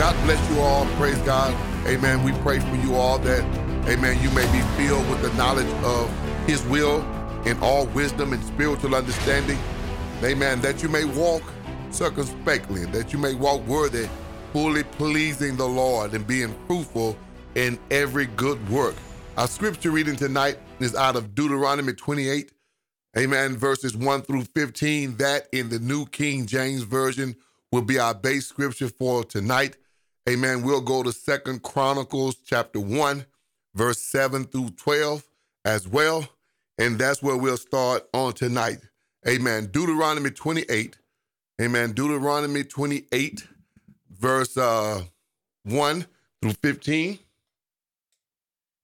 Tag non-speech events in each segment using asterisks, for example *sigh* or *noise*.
God bless you all. Praise God. Amen. We pray for you all that, amen, you may be filled with the knowledge of his will in all wisdom and spiritual understanding. Amen. That you may walk circumspectly, that you may walk worthy, fully pleasing the Lord and being fruitful in every good work. Our scripture reading tonight is out of Deuteronomy 28, amen, verses 1 through 15. That in the New King James Version will be our base scripture for tonight. Amen. We'll go to Second Chronicles chapter 1, verse 7 through 12 as well. And that's where we'll start on tonight. Amen. Deuteronomy 28. Amen. Deuteronomy 28, verse uh, 1 through 15.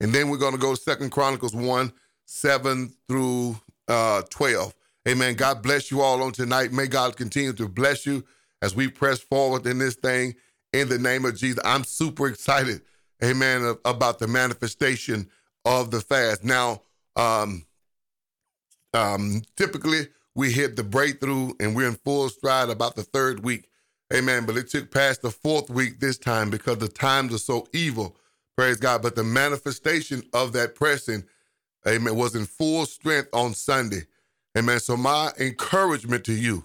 And then we're going to go to Second Chronicles 1, 7 through uh, 12. Amen. God bless you all on tonight. May God continue to bless you as we press forward in this thing in the name of Jesus. I'm super excited, amen, about the manifestation of the fast. Now, um, um, typically we hit the breakthrough and we're in full stride about the third week. Amen. But it took past the fourth week this time because the times are so evil. Praise God. But the manifestation of that pressing, amen, was in full strength on Sunday. Amen. So my encouragement to you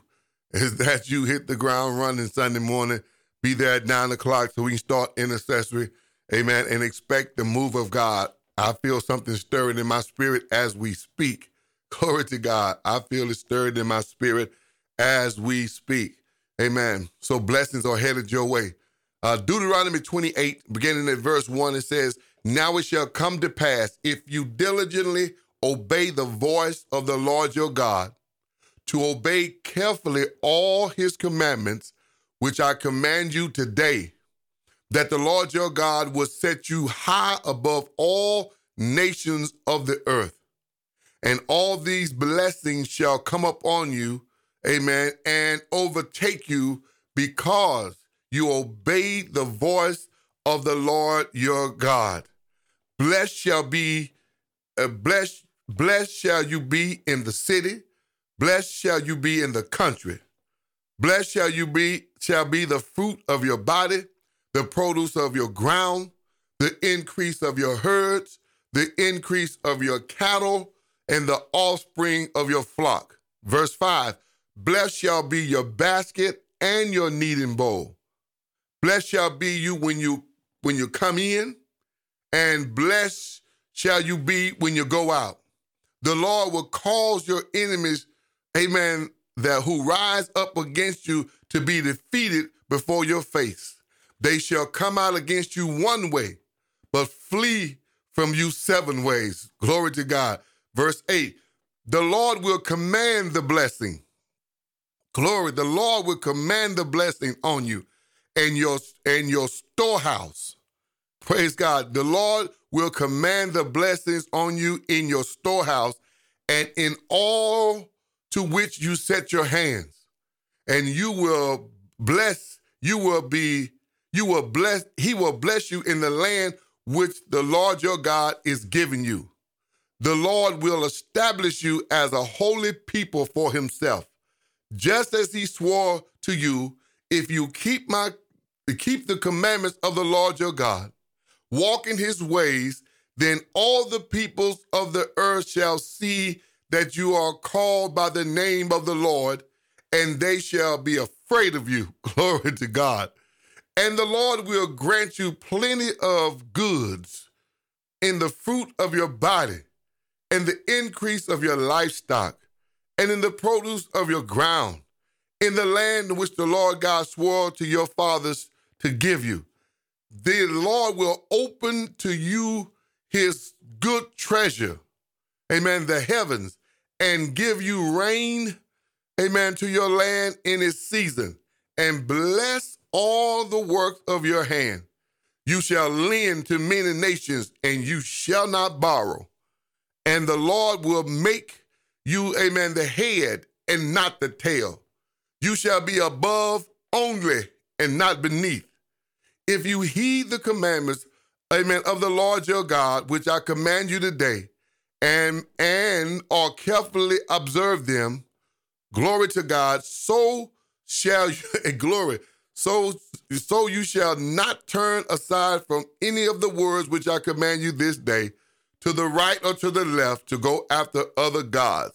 is *laughs* that you hit the ground running Sunday morning. Be there at nine o'clock so we can start intercessory. Amen. And expect the move of God. I feel something stirring in my spirit as we speak. Glory to God. I feel it stirred in my spirit as we speak. Amen. So blessings are headed your way. Uh, Deuteronomy 28, beginning at verse 1, it says, Now it shall come to pass if you diligently obey the voice of the Lord your God, to obey carefully all his commandments, which I command you today, that the Lord your God will set you high above all nations of the earth. And all these blessings shall come upon you, amen, and overtake you because you obeyed the voice of the Lord your God. Blessed shall be, uh, blessed, blessed shall you be in the city, blessed shall you be in the country. Blessed shall you be, shall be the fruit of your body, the produce of your ground, the increase of your herds, the increase of your cattle, and the offspring of your flock. Verse 5 Blessed shall be your basket and your kneading bowl. Blessed shall be you when you when you come in, and blessed shall you be when you go out. The Lord will cause your enemies, amen, that who rise up against you to be defeated before your face. They shall come out against you one way, but flee from you seven ways. Glory to God. Verse 8 The Lord will command the blessing. Glory, the Lord will command the blessing on you and your and your storehouse. Praise God. The Lord will command the blessings on you in your storehouse and in all to which you set your hands. And you will bless, you will be, you will bless, he will bless you in the land which the Lord your God is giving you. The Lord will establish you as a holy people for himself, just as he swore to you, if you keep my keep the commandments of the Lord your God, walk in his ways, then all the peoples of the earth shall see that you are called by the name of the Lord, and they shall be afraid of you. *laughs* Glory to God. And the Lord will grant you plenty of goods in the fruit of your body, and the increase of your livestock, and in the produce of your ground, in the land which the Lord God swore to your fathers to give you. The Lord will open to you his good treasure, amen, the heavens, and give you rain, amen, to your land in its season, and bless all the work of your hand. You shall lend to many nations, and you shall not borrow. And the Lord will make you, amen, the head and not the tail. You shall be above only and not beneath. If you heed the commandments, amen, of the Lord your God, which I command you today, and and are carefully observe them, glory to God, so shall you *laughs* glory, So, so you shall not turn aside from any of the words which I command you this day, to the right or to the left, to go after other gods.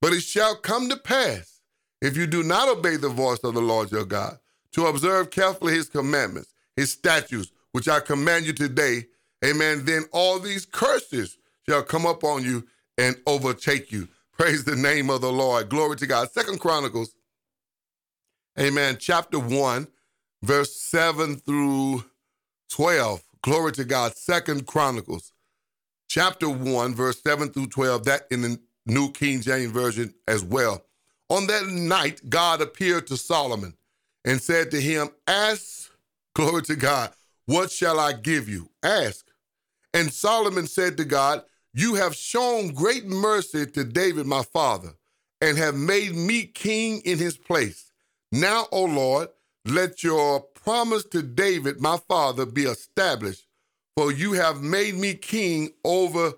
But it shall come to pass, if you do not obey the voice of the Lord your God, to observe carefully his commandments, his statutes, which I command you today, amen, then all these curses shall come up on you and overtake you. *laughs* Praise the name of the Lord. Glory to God. Second Chronicles, amen, chapter 1, verse 7 through 12. Glory to God. Second Chronicles, chapter 1, verse 7 through 12. That in the New King James Version as well. On that night, God appeared to Solomon and said to him, Ask, *laughs* glory to God, what shall I give you? Ask. And Solomon said to God, You have shown great mercy to David my father, and have made me king in his place. Now, O Lord, let your promise to David my father be established, for you have made me king over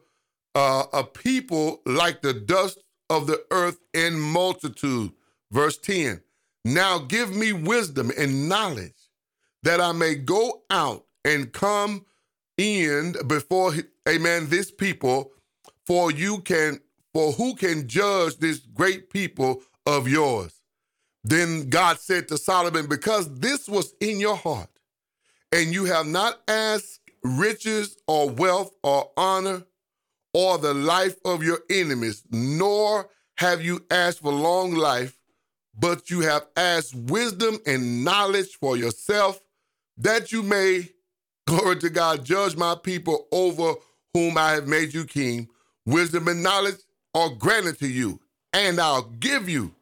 uh, a people like the dust of the earth in multitude. Verse 10 Now give me wisdom and knowledge that I may go out and come in before, amen, this people, for you can, for who can judge this great people of yours? Then God said to Solomon, Because this was in your heart, and you have not asked riches or wealth or honor or the life of your enemies, nor have you asked for long life, but you have asked wisdom and knowledge for yourself, that you may, *laughs* glory to God, judge my people over whom I have made you king. Wisdom and knowledge are granted to you, and I'll give you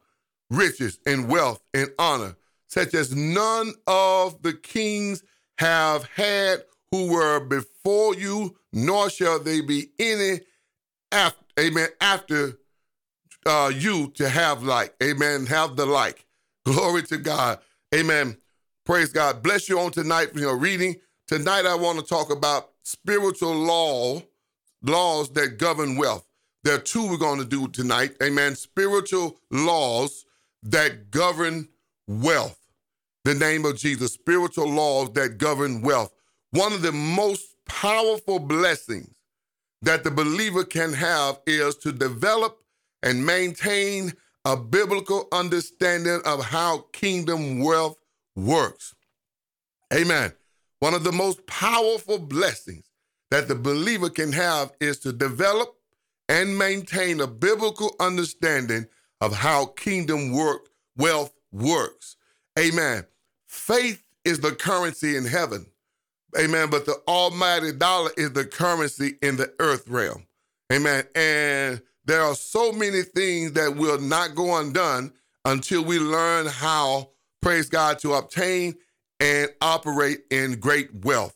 riches and wealth and honor, such as none of the kings have had who were before you, nor shall they be any after, amen, after uh, you to have like, amen, have the like. *laughs* Glory to God. Amen. Praise God. Bless you on tonight for your reading. Tonight I want to talk about spiritual law, laws that govern wealth. There are two we're going to do tonight. Amen. Spiritual laws that govern wealth. The name of Jesus. Spiritual laws that govern wealth. One of the most powerful blessings that the believer can have is to develop and maintain a biblical understanding of how kingdom wealth works. Amen. One of the most powerful blessings that the believer can have is to develop and maintain a biblical understanding of how kingdom work wealth works. Amen. Faith is the currency in heaven. Amen. But the almighty dollar is the currency in the earth realm. Amen. And there are so many things that will not go undone until we learn how, praise God, to obtain and operate in great wealth.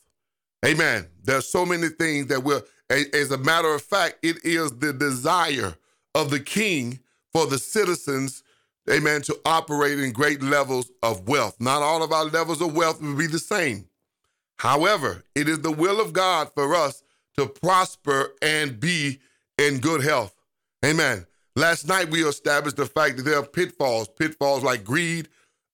Amen. There's so many things that will, as a matter of fact, it is the desire of the king for the citizens, amen, to operate in great levels of wealth. Not all of our levels of wealth will be the same. However, it is the will of God for us to prosper and be in good health. Amen. Last night we established the fact that there are pitfalls, pitfalls like greed,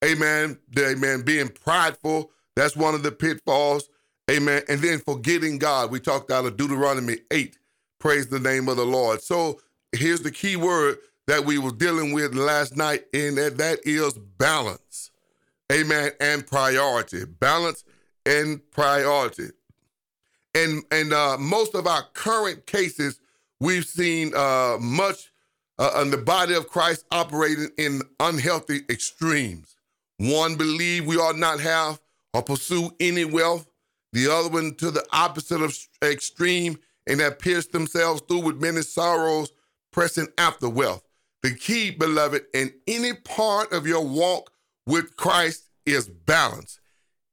amen, amen, being prideful, that's one of the pitfalls, amen, and then forgetting God. We talked out of Deuteronomy 8, praise the name of the Lord. So here's the key word that we were dealing with last night, and that, that is balance, amen, and priority. Balance and priority. And and uh, most of our current cases, we've seen uh, much uh, in the body of Christ operating in unhealthy extremes. One believe we ought not have or pursue any wealth. The other one to the opposite of extreme and have pierced themselves through with many sorrows, pressing after wealth. The key, beloved, in any part of your walk with Christ is balance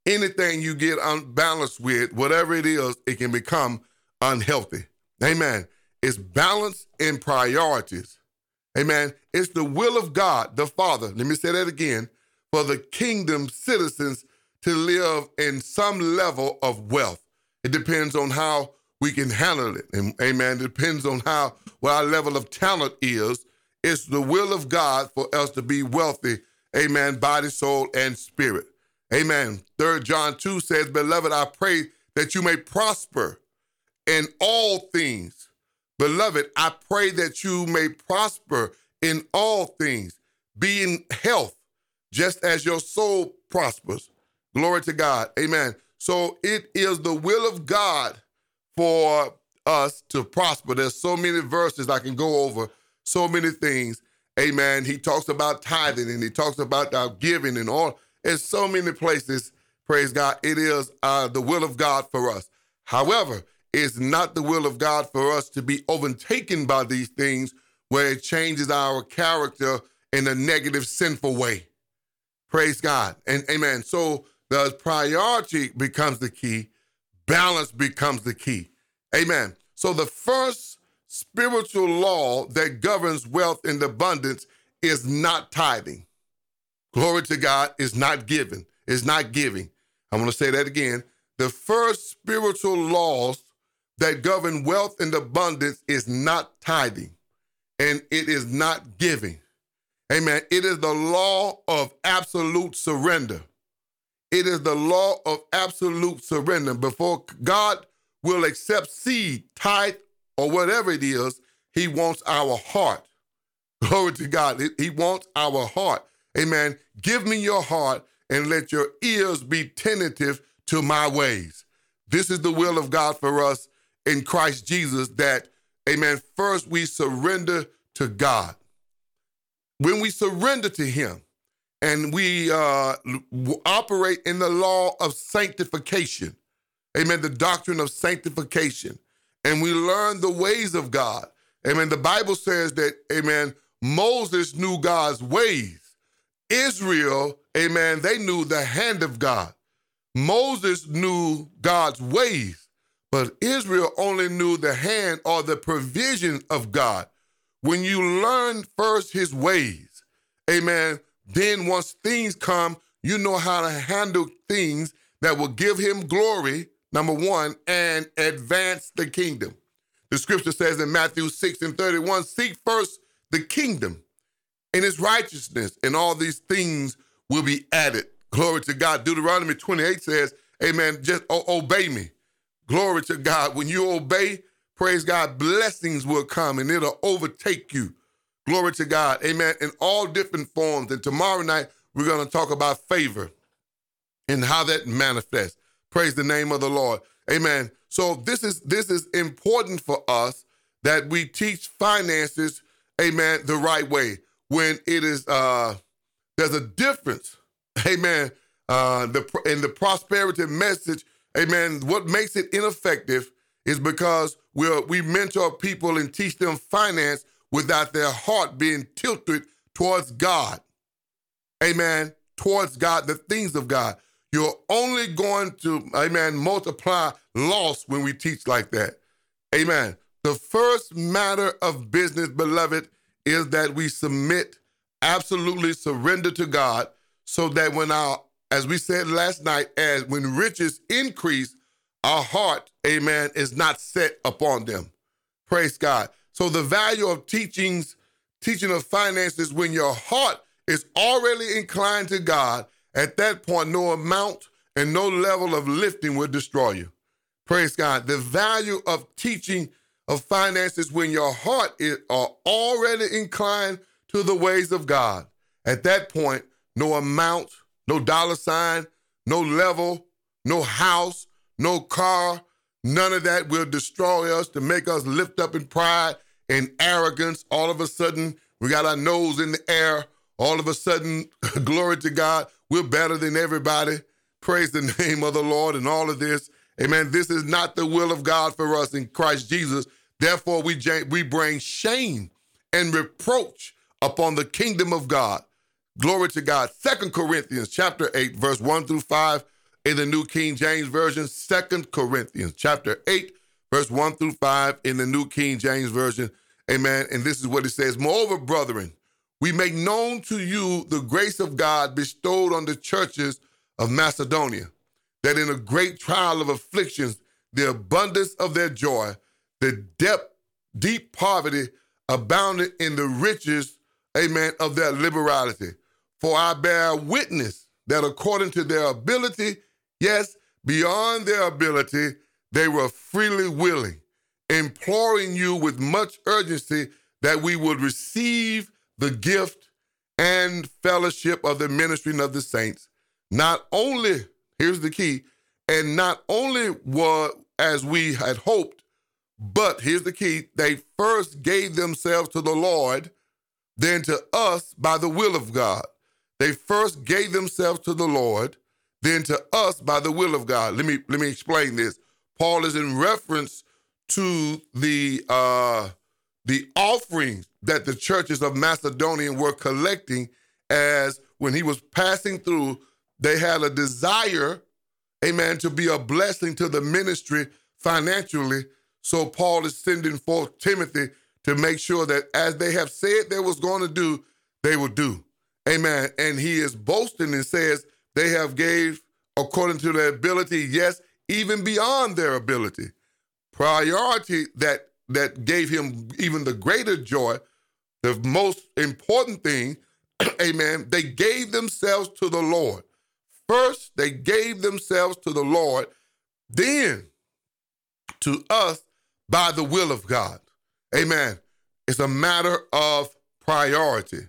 anything you get unbalanced with, whatever it is, it can become unhealthy. Amen. It's balance in priorities. Amen. It's the will of God, the Father. Let me say that again for the kingdom citizens to live in some level of wealth. It depends on how we can handle it. And, amen. It depends on how what our level of talent is. It's the will of God for us to be wealthy. Amen. Body, soul, and spirit. Amen. Third John 2 says, Beloved, I pray that you may prosper in all things. Beloved, I pray that you may prosper in all things, be in health, just as your soul prospers. Glory to God. Amen. So it is the will of God for us to prosper. There's so many verses I can go over, so many things. Amen. He talks about tithing and he talks about our giving and all. In so many places, praise God, it is uh, the will of God for us. However, it's not the will of God for us to be overtaken by these things where it changes our character in a negative, sinful way. Praise God. And amen. So the priority becomes the key, balance becomes the key. Amen. So the first spiritual law that governs wealth and abundance is not tithing. Glory to God is not giving, is not giving. I'm going to say that again. The first spiritual laws that govern wealth and abundance is not tithing and it is not giving. Amen. It is the law of absolute surrender. It is the law of absolute surrender. Before God will accept seed, tithe, or whatever it is, He wants our heart. *laughs* Glory to God. He wants our heart. Amen. Give me your heart and let your ears be tentative to my ways. This is the will of God for us in Christ Jesus that, amen, first we surrender to God. When we surrender to Him, and we uh, operate in the law of sanctification. Amen. The doctrine of sanctification. And we learn the ways of God. Amen. The Bible says that, amen, Moses knew God's ways. Israel, amen, they knew the hand of God. Moses knew God's ways, but Israel only knew the hand or the provision of God. When you learn first his ways, amen, then once things come, you know how to handle things that will give him glory, number one, and advance the kingdom. The scripture says in Matthew 6 and 31 seek first the kingdom and its righteousness, and all these things will be added. Glory to God. Deuteronomy 28 says, Amen, just obey me. Glory to God. When you obey, praise God, blessings will come and it'll overtake you. Glory to God. Amen. In all different forms. And tomorrow night, we're going to talk about favor and how that manifests. Praise the name of the Lord. Amen. So this is this is important for us that we teach finances, amen, the right way. When it is uh there's a difference, *laughs* amen, uh the in the prosperity message, amen, what makes it ineffective is because we we mentor people and teach them finance without their heart being tilted towards God. Amen. Towards God, the things of God. You're only going to, amen, multiply loss when we teach like that. Amen. The first matter of business, beloved, is that we submit, absolutely surrender to God, so that when our, as we said last night, as when riches increase, our heart, amen, is not set upon them. Praise God. So the value of teachings, teaching of finances, when your heart is already inclined to God, at that point, no amount and no level of lifting will destroy you. Praise God. The value of teaching of finances when your heart is are already inclined to the ways of God. At that point, no amount, no dollar sign, no level, no house, no car, none of that will destroy us to make us lift up in pride and arrogance. All of a sudden, we got our nose in the air. All of a sudden, *laughs* glory to God, we're better than everybody. Praise the *laughs* name of the Lord and all of this. Amen. This is not the will of God for us in Christ Jesus. Therefore, we, we bring shame and reproach upon the kingdom of God. Glory to God. Second Corinthians chapter 8, verse 1 through 5 in the New King James Version. Second Corinthians chapter 8, verse 1 through 5 in the New King James Version. Amen. And this is what it says Moreover, brethren, we make known to you the grace of God bestowed on the churches of Macedonia, that in a great trial of afflictions, the abundance of their joy, the depth, deep poverty abounded in the riches, amen, of their liberality. For I bear witness that according to their ability, yes, beyond their ability, they were freely willing, imploring you with much urgency that we would receive the gift and fellowship of the ministry of the saints. Not only, here's the key, and not only were as we had hoped, but here's the key they first gave themselves to the Lord, then to us by the will of God. They first gave themselves to the Lord, then to us by the will of God. Let me let me explain this. Paul is in reference to the uh, the offerings that the churches of Macedonia were collecting as when he was passing through, they had a desire, amen, to be a blessing to the ministry financially. So Paul is sending forth Timothy to make sure that as they have said they was going to do, they will do. Amen. And he is boasting and says they have gave according to their ability, yes, even beyond their ability. Priority that that gave him even the greater joy, the most important thing, *clears throat* amen, they gave themselves to the Lord. First, they gave themselves to the Lord, then to us by the will of God. Amen. It's a matter of priority.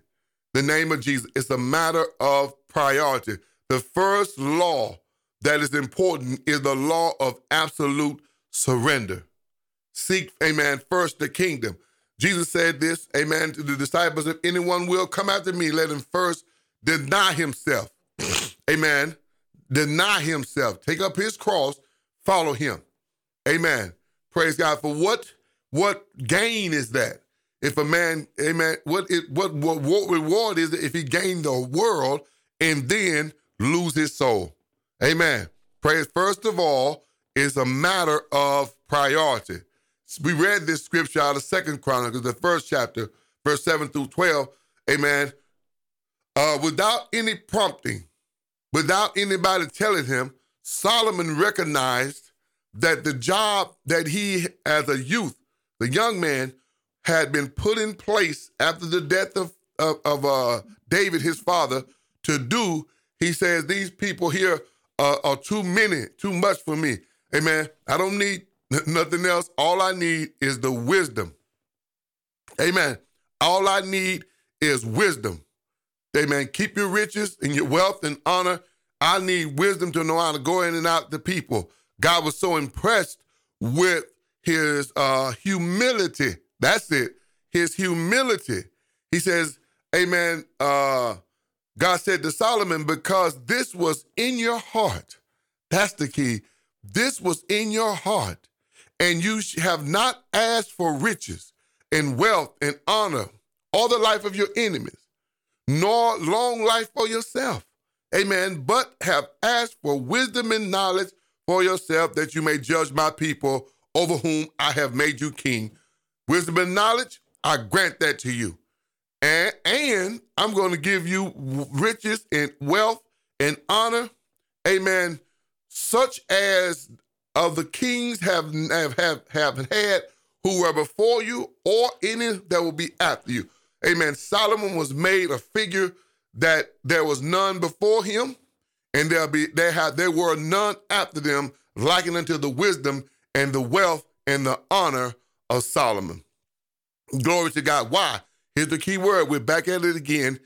The name of Jesus, it's a matter of priority. The first law that is important is the law of absolute surrender. Seek, amen, first the kingdom. Jesus said this, amen, to the disciples if anyone will come after me, let him first deny himself. *sniffs* amen. Deny himself. Take up his cross, follow him. Amen. Praise God. For what what gain is that? If a man, amen, what it what what, what reward is it if he gained the world and then lose his soul? Amen. Praise first of all is a matter of priority. We read this scripture out of Second Chronicles, the first chapter, verse 7 through 12. Amen. Uh, without any prompting, without anybody telling him, Solomon recognized that the job that he, as a youth, the young man, had been put in place after the death of, of, of uh, David, his father, to do, he says, These people here are, are too many, too much for me. Amen. I don't need nothing else. All I need is the wisdom. Amen. All I need is wisdom. Amen. Keep your riches and your wealth and honor. I need wisdom to know how to go in and out the people. God was so impressed with his uh, humility. That's it. His humility. He says, Amen. Uh, God said to Solomon, because this was in your heart. That's the key. This was in your heart, and you have not asked for riches and wealth and honor or the life of your enemies, nor long life for yourself. Amen. But have asked for wisdom and knowledge for yourself that you may judge my people over whom I have made you king. Wisdom and knowledge, I grant that to you. And, and I'm going to give you riches and wealth and honor. Amen. Such as of the kings have, have, have, have had who were before you or any that will be after you. Amen. Solomon was made a figure that there was none before him, and there'll be there had there were none after them, likened unto the wisdom and the wealth and the honor of Solomon. Glory to God. Why? Here's the key word. We're back at it again.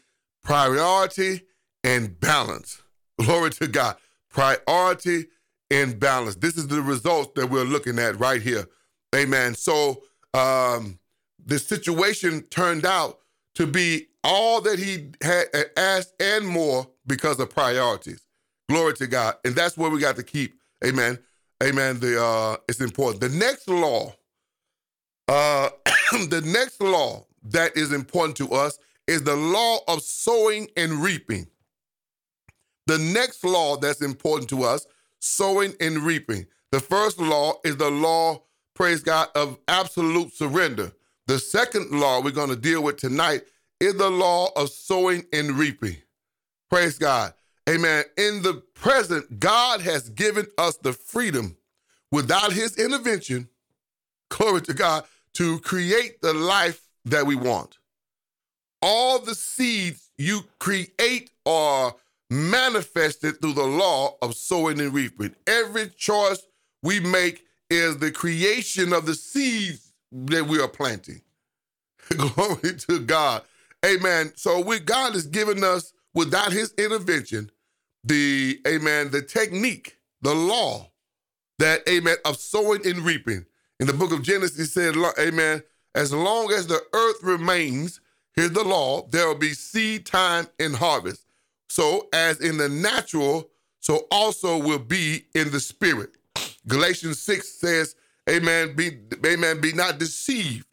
Priority and balance. Glory to God. Priority and balance. This is the results that we're looking at right here. Amen. So um, the situation turned out to be all that he had asked and more because of priorities. Glory to God. And that's where we got to keep. Amen. Amen. The uh it's important. The next law, uh *coughs* the next law that is important to us is the law of sowing and reaping. The next law that's important to us, sowing and reaping. The first law is the law, praise God, of absolute surrender. The second law we're going to deal with tonight is the law of sowing and reaping. Praise God. Amen. In the present, God has given us the freedom without his intervention, glory to God, to create the life that we want. All the seeds you create are manifested through the law of sowing and reaping. Every choice we make is the creation of the seeds that we are planting. *laughs* Glory to God. Amen. So we God has given us, without his intervention, the amen, the technique, the law that, amen, of sowing and reaping. In the book of Genesis, said, amen, as long as the earth remains, here's the law, there will be seed time and harvest. So as in the natural, so also will be in the spirit. Galatians 6 says, Amen, be, amen, be not deceived.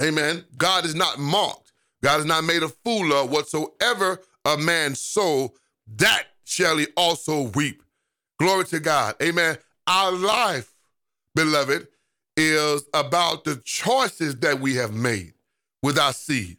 Amen. God is not mocked. God is not made a fool of whatsoever a man sow, that shall he also reap. Glory to God. Amen. Our life, beloved, is about the choices that we have made with our seed.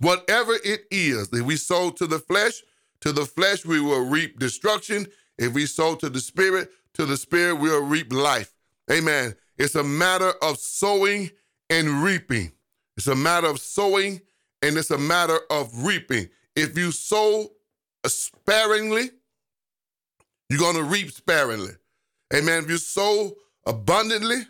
Whatever it is, if we sow to the flesh, to the flesh we will reap destruction. If we sow to the spirit, to the spirit we'll reap life. Amen. It's a matter of sowing and reaping. It's a matter of sowing and it's a matter of reaping. If you sow sparingly, you're going to reap sparingly. Amen. If you sow abundantly,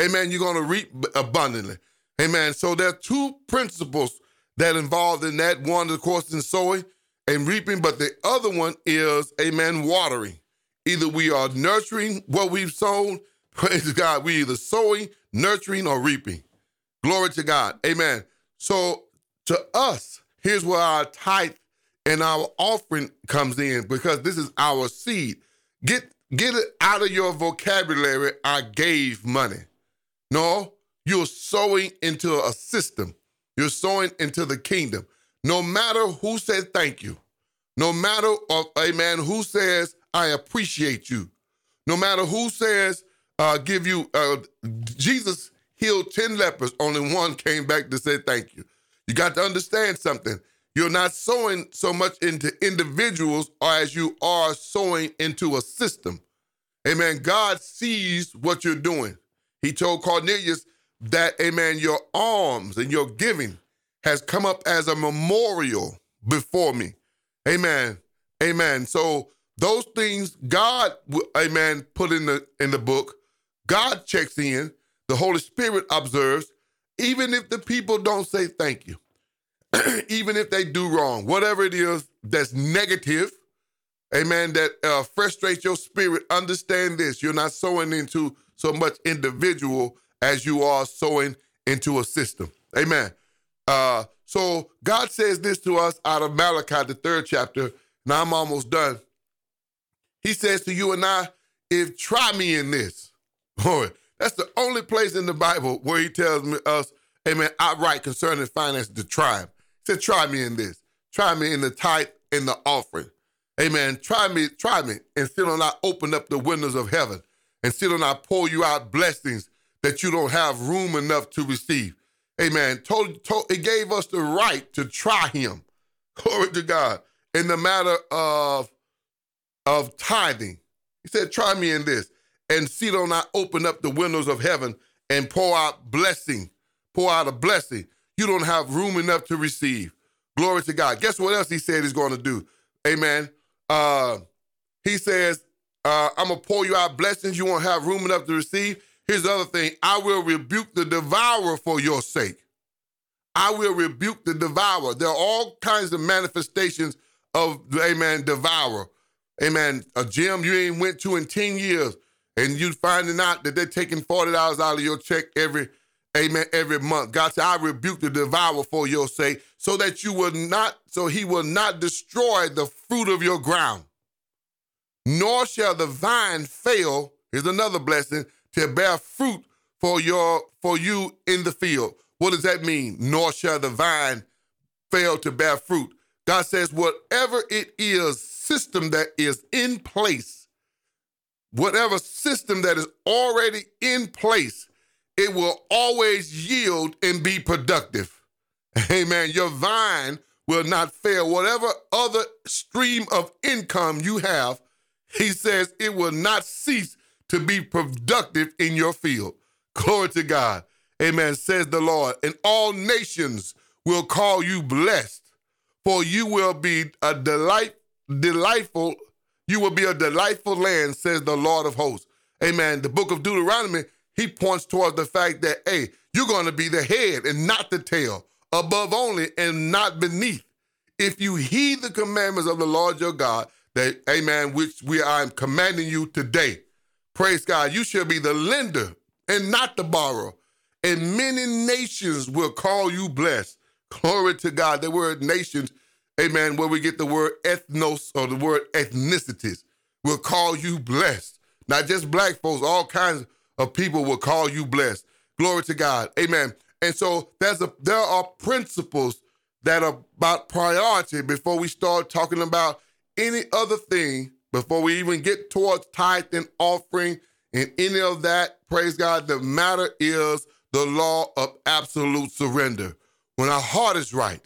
amen, you're going to reap abundantly. Amen. So there are two principles that involved in that. One, of course, in sowing and reaping, but the other one is, amen, watering. Either we are nurturing what we've sown, *laughs* praise God, we either sowing, nurturing, or reaping. Glory to God. Amen. So to us, here's where our tithe and our offering comes in because this is our seed. Get get it out of your vocabulary. I gave money. No, you're sowing into a system. You're sowing into the kingdom. No matter who says thank you, no matter of amen who says I appreciate you, no matter who says uh, give you uh, Jesus healed ten lepers, only one came back to say thank you. You got to understand something. You're not sowing so much into individuals as you are sowing into a system. Amen. God sees what you're doing. He told Cornelius that, amen, your alms and your giving has come up as a memorial before me. Amen. Amen. So those things God, amen, put in the in the book, God checks in, the Holy Spirit observes, even if the people don't say thank you. *clears throat* even if they do wrong, whatever it is that's negative, amen, that uh, frustrates your spirit, understand this. You're not sowing into so much individual as you are sowing into a system. Amen. Uh, so God says this to us out of Malachi, the third chapter. Now I'm almost done. He says to you and I, if try me in this. *laughs* Boy, that's the only place in the Bible where he tells us, amen, outright concerning finance to try him said, try me in this. Try me in the tithe and the offering. Amen. Try me, try me, and still not open up the windows of heaven, and still not pour you out blessings that you don't have room enough to receive. Amen. Told, told, it gave us the right to try him. *laughs* Glory to God. In the matter of, of tithing. He said, try me in this. And see don't not open up the windows of heaven and pour out blessing, pour out a blessing you don't have room enough to receive. Glory to God. Guess what else he said he's going to do? Amen. Uh, he says, uh, I'm to pour you out blessings you won't have room enough to receive. Here's the other thing I will rebuke the devourer for your sake. I will rebuke the devourer. There are all kinds of manifestations of, amen, devourer. Amen. A gym you ain't went to in 10 years, and you finding out that they're taking $40 out of your check every Amen. Every month. God said, I rebuke the devourer for your sake, so that you will not, so he will not destroy the fruit of your ground. Nor shall the vine fail. Here's another blessing to bear fruit for your for you in the field. What does that mean? Nor shall the vine fail to bear fruit. God says, whatever it is, system that is in place, whatever system that is already in place, it will always yield and be productive. *laughs* Amen. Your vine will not fail. Whatever other stream of income you have, he says it will not cease to be productive in your field. Glory to God. Amen. Says the Lord. And all nations will call you blessed, for you will be a delight delightful, you will be a delightful land, says the Lord of hosts. Amen. The book of Deuteronomy, he points towards the fact that, hey, you're going to be the head and not the tail, above only and not beneath. If you heed the commandments of the Lord your God, that, amen, which we are commanding you today, praise God, you shall be the lender and not the borrower. And many nations will call you blessed. Glory to God. The word nations, amen, where we get the word ethnos or the word ethnicities, will call you blessed. Not just black folks, all kinds of people will call you blessed. Glory to God. Amen. And so there's a there are principles that are about priority before we start talking about any other thing, before we even get towards tithe and offering and any of that. Praise God. The matter is the law of absolute surrender. When our heart is right,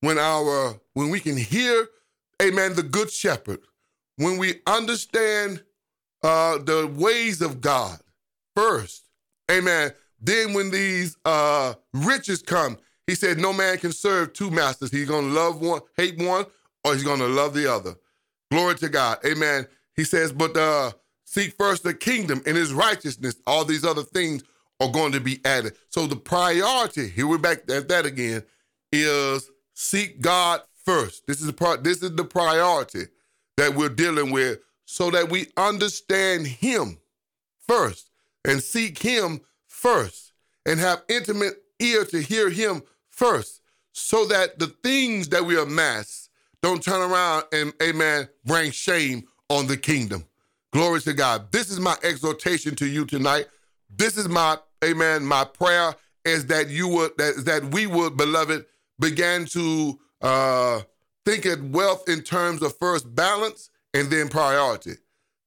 when our when we can hear, amen, the good shepherd, when we understand uh, the ways of God first, amen. Then when these uh, riches come, he said, no man can serve two masters. He's gonna love one, hate one, or he's gonna love the other. Glory to God, amen. He says, but uh, seek first the kingdom and his righteousness. All these other things are going to be added. So the priority, here we're back at that again, is seek God first. This is the part, this is the priority that we're dealing with so that we understand him first and seek him first and have intimate ear to hear him first so that the things that we amass don't turn around and amen bring shame on the kingdom. Glory to God. This is my exhortation to you tonight. This is my, amen, my prayer is that you would, that, that we would, beloved, begin to uh, think of wealth in terms of first balance and then priority.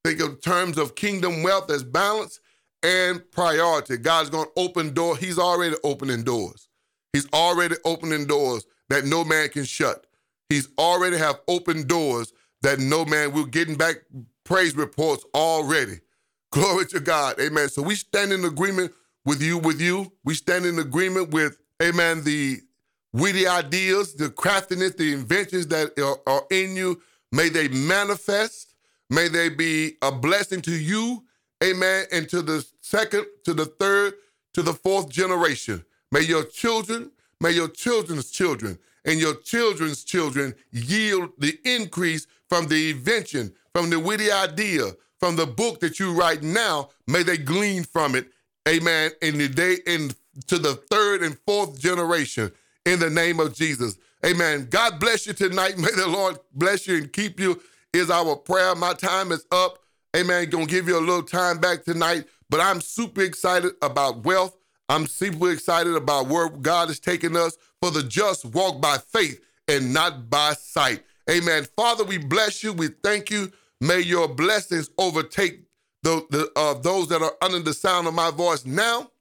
Think of terms of kingdom wealth as balance and priority. God's going to open doors. He's already opening doors. He's already opening doors that no man can shut. He's already have opened doors that no man will getting back praise reports already. *laughs* Glory to God. Amen. So we stand in agreement with you, with you. We stand in agreement with, amen, the witty ideas, the craftiness, the inventions that are, are in you. May they manifest. May they be a blessing to you, amen, and to the second, to the third, to the fourth generation. May your children, may your children's children, and your children's children yield the increase from the invention, from the witty idea, from the book that you write now, may they glean from it, amen, in the day in to the third and fourth generation in the name of Jesus. Amen. God bless you tonight. *laughs* May the Lord bless you and keep you is our prayer. My time is up. Amen. Gonna give you a little time back tonight, but I'm super excited about wealth. I'm super excited about where God is taking us for the just walk by faith and not by sight. Amen. Father, we bless you. We thank you May your blessings overtake the, the uh, those that are under the sound of my voice now.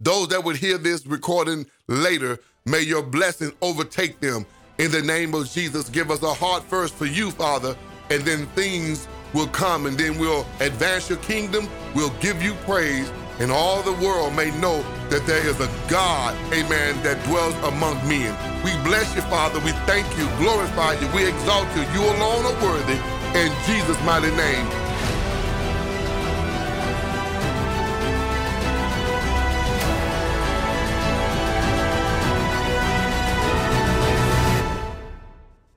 Those that would hear this recording later, may your blessing overtake them. In the name of Jesus, give us a heart first for you, Father, and then things will come, and then we'll advance your kingdom. We'll give you praise, and all the world may know that there is a God, amen, that dwells among men. We bless you, Father. We thank you, glorify you, we exalt you. You alone are worthy. In Jesus' mighty name,